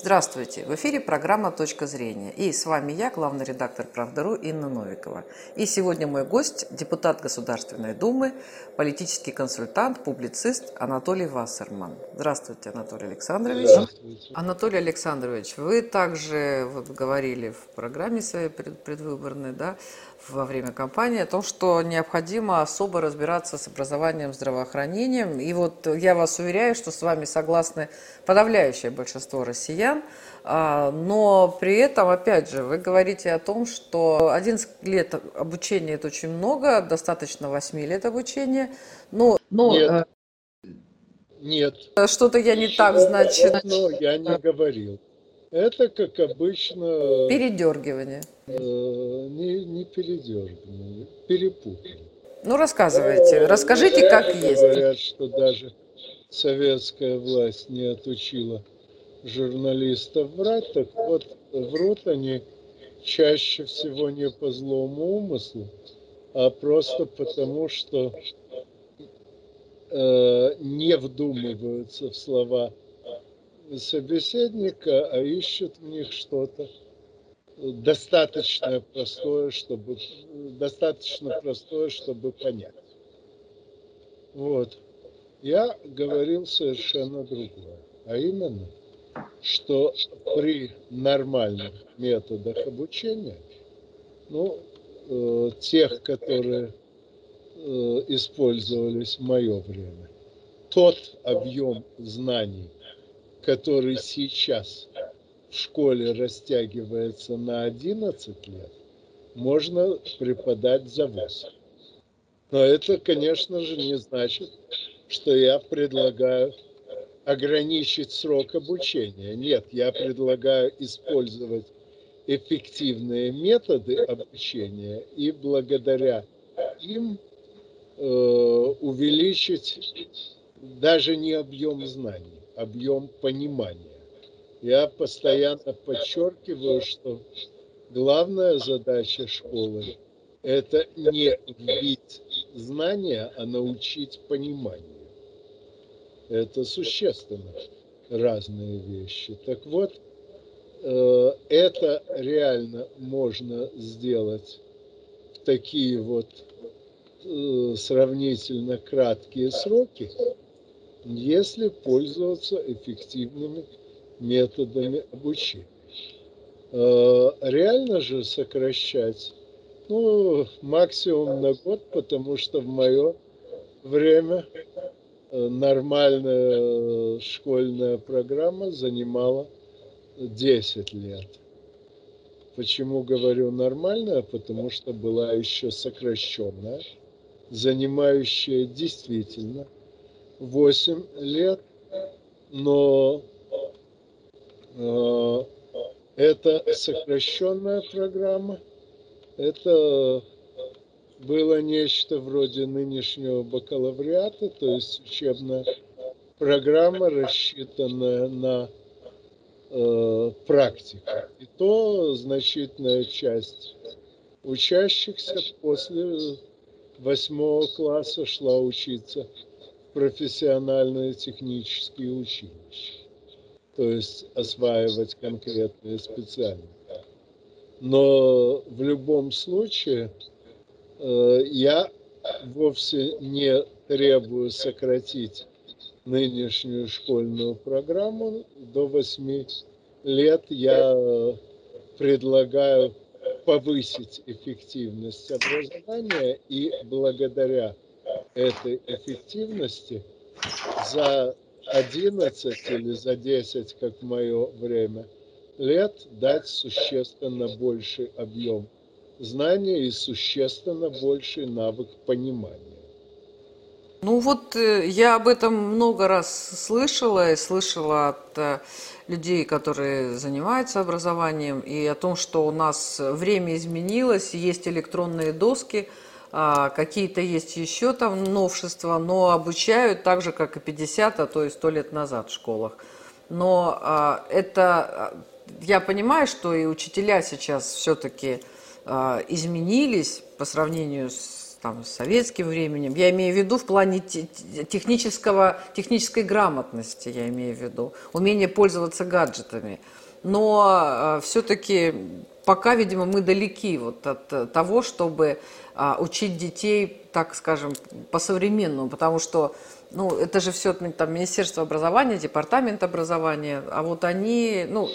Здравствуйте! В эфире программа «Точка зрения». И с вами я, главный редактор «Правдару» Инна Новикова. И сегодня мой гость – депутат Государственной Думы, политический консультант, публицист Анатолий Вассерман. Здравствуйте, Анатолий Александрович. Здравствуйте. Анатолий Александрович, вы также вот говорили в программе своей предвыборной, да, во время кампании о том, что необходимо особо разбираться с образованием, здравоохранением. И вот я вас уверяю, что с вами согласны подавляющее большинство россиян. А, но при этом, опять же, вы говорите о том, что 11 лет обучения – это очень много, достаточно 8 лет обучения. Но, но Нет. Э, Нет. Что-то я не так, значит. Но я не говорил. Это, как обычно... Передергивание. Э, не, не передергивание, перепутание. Ну, рассказывайте. Расскажите, как есть. Говорят, что даже советская власть не отучила журналистов врать, так вот, врут они чаще всего не по злому умыслу, а просто потому, что э, не вдумываются в слова собеседника, а ищут в них что-то достаточно простое, чтобы достаточно простое, чтобы понять. Вот. Я говорил совершенно другое, а именно, что при нормальных методах обучения, ну, э, тех, которые э, использовались в мое время, тот объем знаний, который сейчас в школе растягивается на 11 лет, можно преподать за 8. Но это, конечно же, не значит, что я предлагаю ограничить срок обучения. Нет, я предлагаю использовать эффективные методы обучения и благодаря им э, увеличить даже не объем знаний, объем понимания. Я постоянно подчеркиваю, что главная задача школы – это не вбить знания, а научить пониманию. Это существенно разные вещи. Так вот, э, это реально можно сделать в такие вот э, сравнительно краткие сроки, если пользоваться эффективными методами обучения. Э, реально же сокращать, ну, максимум на год, потому что в мое время э, нормальная школьная программа занимала 10 лет. Почему говорю нормальная? Потому что была еще сокращенная, занимающая действительно 8 лет, но это сокращенная программа. Это было нечто вроде нынешнего бакалавриата, то есть учебная программа, рассчитанная на э, практику. И то значительная часть учащихся после восьмого класса шла учиться в профессиональные технические училища то есть осваивать конкретные специальности. Но в любом случае э, я вовсе не требую сократить нынешнюю школьную программу до 8 лет. Я предлагаю повысить эффективность образования и благодаря этой эффективности за 11 или за 10, как мое время, лет дать существенно больший объем знания и существенно больший навык понимания. Ну вот э, я об этом много раз слышала и слышала от э, людей, которые занимаются образованием, и о том, что у нас время изменилось, есть электронные доски – какие-то есть еще там новшества, но обучают так же, как и 50, а то и 100 лет назад в школах. Но а, это, а, я понимаю, что и учителя сейчас все-таки изменились по сравнению с там, с советским временем. Я имею в виду в плане технического, технической грамотности, я имею в виду, умение пользоваться гаджетами. Но все-таки пока, видимо, мы далеки вот от того, чтобы э, учить детей, так скажем, по-современному, потому что ну, это же все там Министерство образования, Департамент образования, а вот они, ну,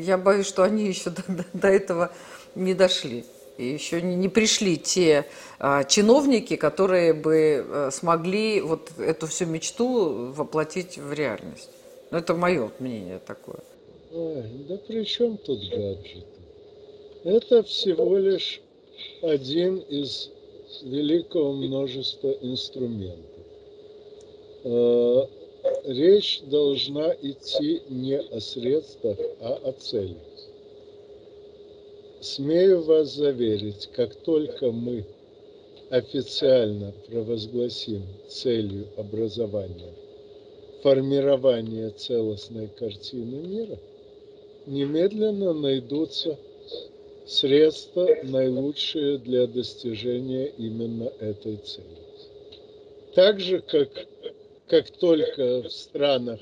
я боюсь, что они еще до, до этого не дошли. И еще не, не пришли те а, чиновники, которые бы а, смогли вот эту всю мечту воплотить в реальность. Ну, это мое мнение такое. Ой, да при чем тут гаджеты? Это всего лишь один из великого множества инструментов. Э, речь должна идти не о средствах, а о цели. Смею вас заверить, как только мы официально провозгласим целью образования формирование целостной картины мира, немедленно найдутся средства, наилучшие для достижения именно этой цели. Так же, как как только в странах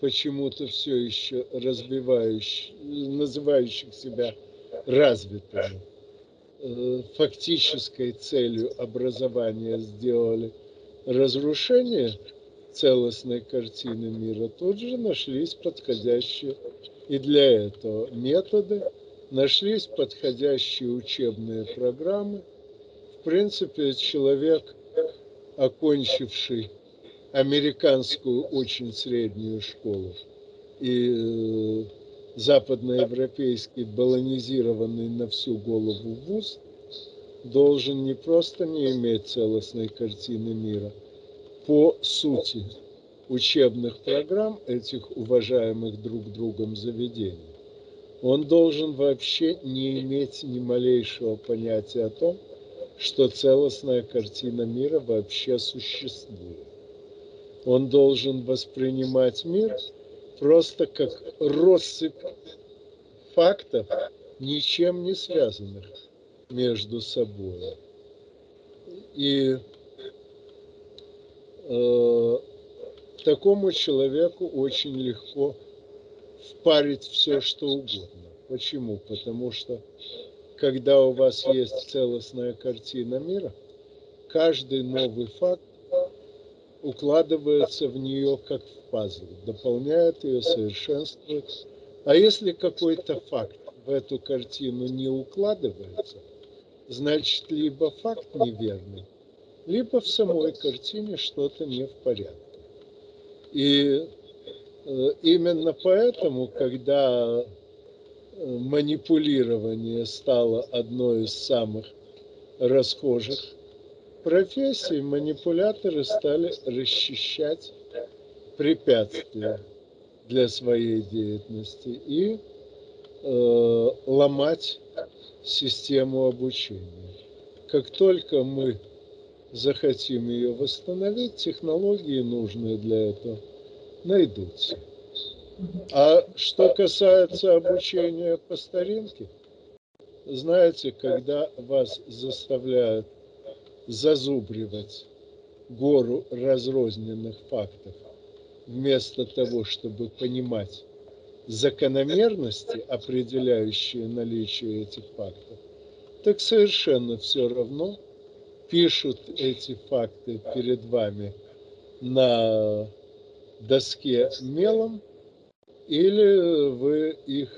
почему-то все еще разбивающих, называющих себя развитыми, э, фактической целью образования сделали разрушение целостной картины мира, тут же нашлись подходящие и для этого методы, нашлись подходящие учебные программы. В принципе, человек, окончивший американскую очень среднюю школу и э, западноевропейский баланизированный на всю голову вуз должен не просто не иметь целостной картины мира, по сути учебных программ этих уважаемых друг другом заведений, он должен вообще не иметь ни малейшего понятия о том, что целостная картина мира вообще существует он должен воспринимать мир просто как россыпь фактов, ничем не связанных между собой. И э, такому человеку очень легко впарить все, что угодно. Почему? Потому что когда у вас есть целостная картина мира, каждый новый факт укладывается в нее как в пазл, дополняет ее, совершенствует. А если какой-то факт в эту картину не укладывается, значит, либо факт неверный, либо в самой картине что-то не в порядке. И именно поэтому, когда э, манипулирование стало одной из самых расхожих профессии манипуляторы стали расчищать препятствия для своей деятельности и э, ломать систему обучения. Как только мы захотим ее восстановить, технологии нужные для этого найдутся. А что касается обучения по старинке, знаете, когда вас заставляют зазубривать гору разрозненных фактов, вместо того, чтобы понимать закономерности, определяющие наличие этих фактов, так совершенно все равно пишут эти факты перед вами на доске мелом, или вы их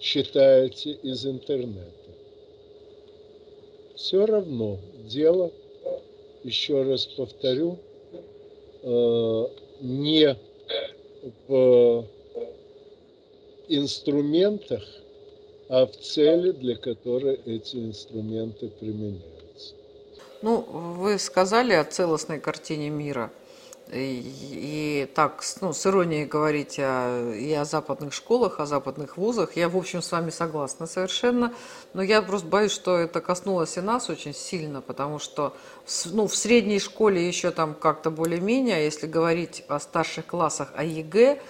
читаете из интернета. Все равно дело, еще раз повторю, э, не в инструментах, а в цели, для которой эти инструменты применяются. Ну, вы сказали о целостной картине мира – и, и так, ну, с иронией говорить о, и о западных школах, о западных вузах. Я, в общем, с вами согласна совершенно. Но я просто боюсь, что это коснулось и нас очень сильно, потому что ну, в средней школе еще там как-то более-менее, а если говорить о старших классах, о ЕГЭ,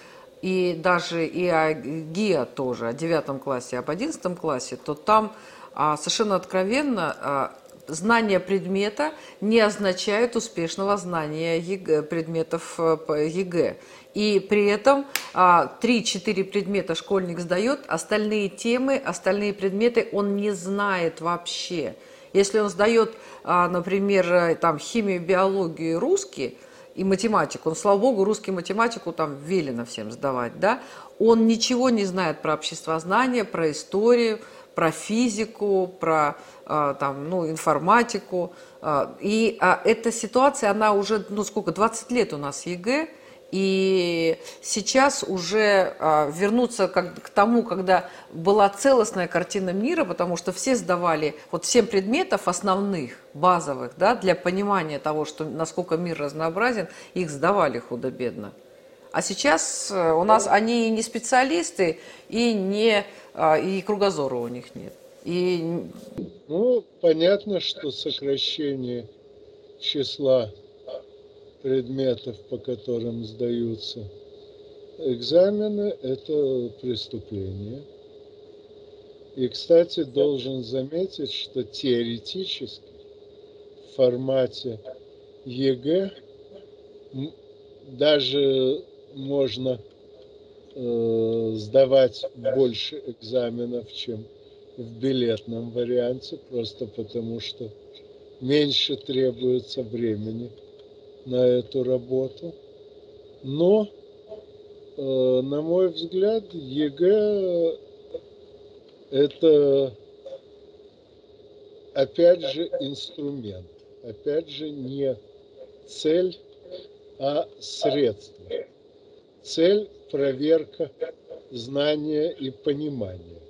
и даже и о ГИА тоже, о девятом классе, об одиннадцатом классе, то там а, совершенно откровенно а, знание предмета не означает успешного знания ЕГЭ, предметов э, ЕГЭ. И при этом 3-4 а, предмета школьник сдает, остальные темы, остальные предметы он не знает вообще. Если он сдает, а, например, э, там, химию, биологию, русский и математику, он, слава богу, русский математику там велено всем сдавать, да, он ничего не знает про обществознание, про историю, про физику, про а, там, ну, информатику. А, и эта ситуация, она уже, ну сколько, 20 лет у нас ЕГЭ, и сейчас уже а, вернуться как, к тому, когда была целостная картина мира, потому что все сдавали, вот семь предметов основных, базовых, да, для понимания того, что, насколько мир разнообразен, их сдавали худо-бедно. А сейчас э, у нас они не специалисты и, не, а, и кругозора у них нет. И... Ну, понятно, что сокращение числа предметов, по которым сдаются экзамены, это преступление. И, кстати, должен заметить, что теоретически в формате ЕГЭ даже можно э, сдавать больше экзаменов, чем в билетном варианте, просто потому что меньше требуется времени на эту работу. Но, э, на мой взгляд, ЕГЭ это опять же инструмент, опять же не цель, а средство. Цель – проверка знания и понимания.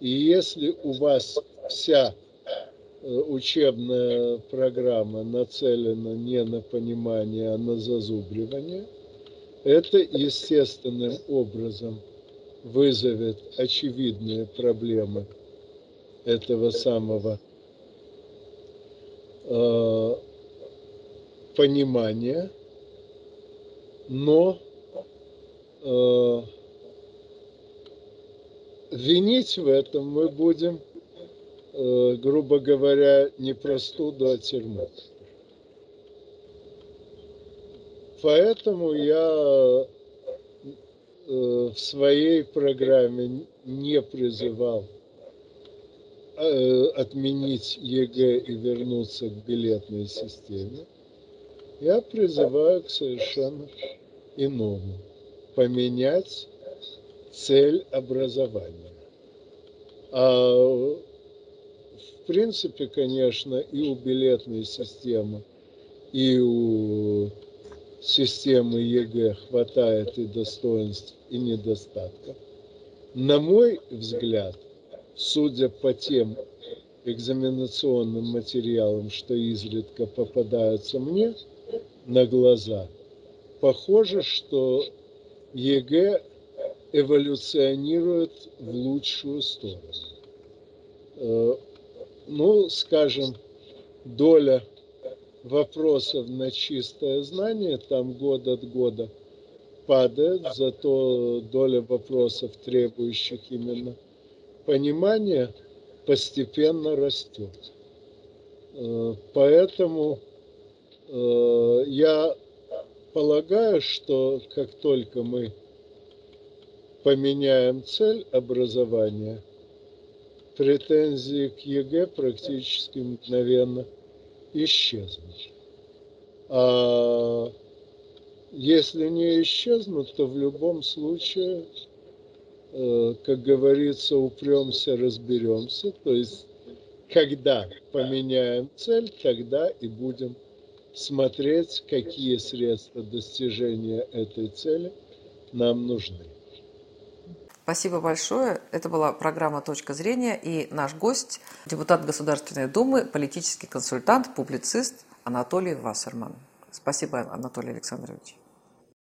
И если у вас вся э, учебная программа нацелена не на понимание, а на зазубривание, это естественным образом вызовет очевидные проблемы этого самого э, понимания, но э, винить в этом мы будем, э, грубо говоря, не простуду, а тюрьму. Поэтому я э, в своей программе не призывал э, отменить ЕГЭ и вернуться к билетной системе. Я призываю к совершенно иному. Поменять цель образования. А в принципе, конечно, и у билетной системы, и у системы ЕГЭ хватает и достоинств, и недостатков. На мой взгляд, судя по тем экзаменационным материалам, что изредка попадаются мне на глаза, похоже, что ЕГЭ эволюционирует в лучшую сторону. Э, ну, скажем, доля вопросов на чистое знание там год от года падает, зато доля вопросов, требующих именно понимания, постепенно растет. Э, поэтому э, я полагаю, что как только мы поменяем цель образования, претензии к ЕГЭ практически мгновенно исчезнут. А если не исчезнут, то в любом случае, э, как говорится, упремся, разберемся. То есть, когда поменяем цель, тогда и будем смотреть, какие средства достижения этой цели нам нужны. Спасибо большое. Это была программа «Точка зрения» и наш гость, депутат Государственной Думы, политический консультант, публицист Анатолий Вассерман. Спасибо, Анатолий Александрович.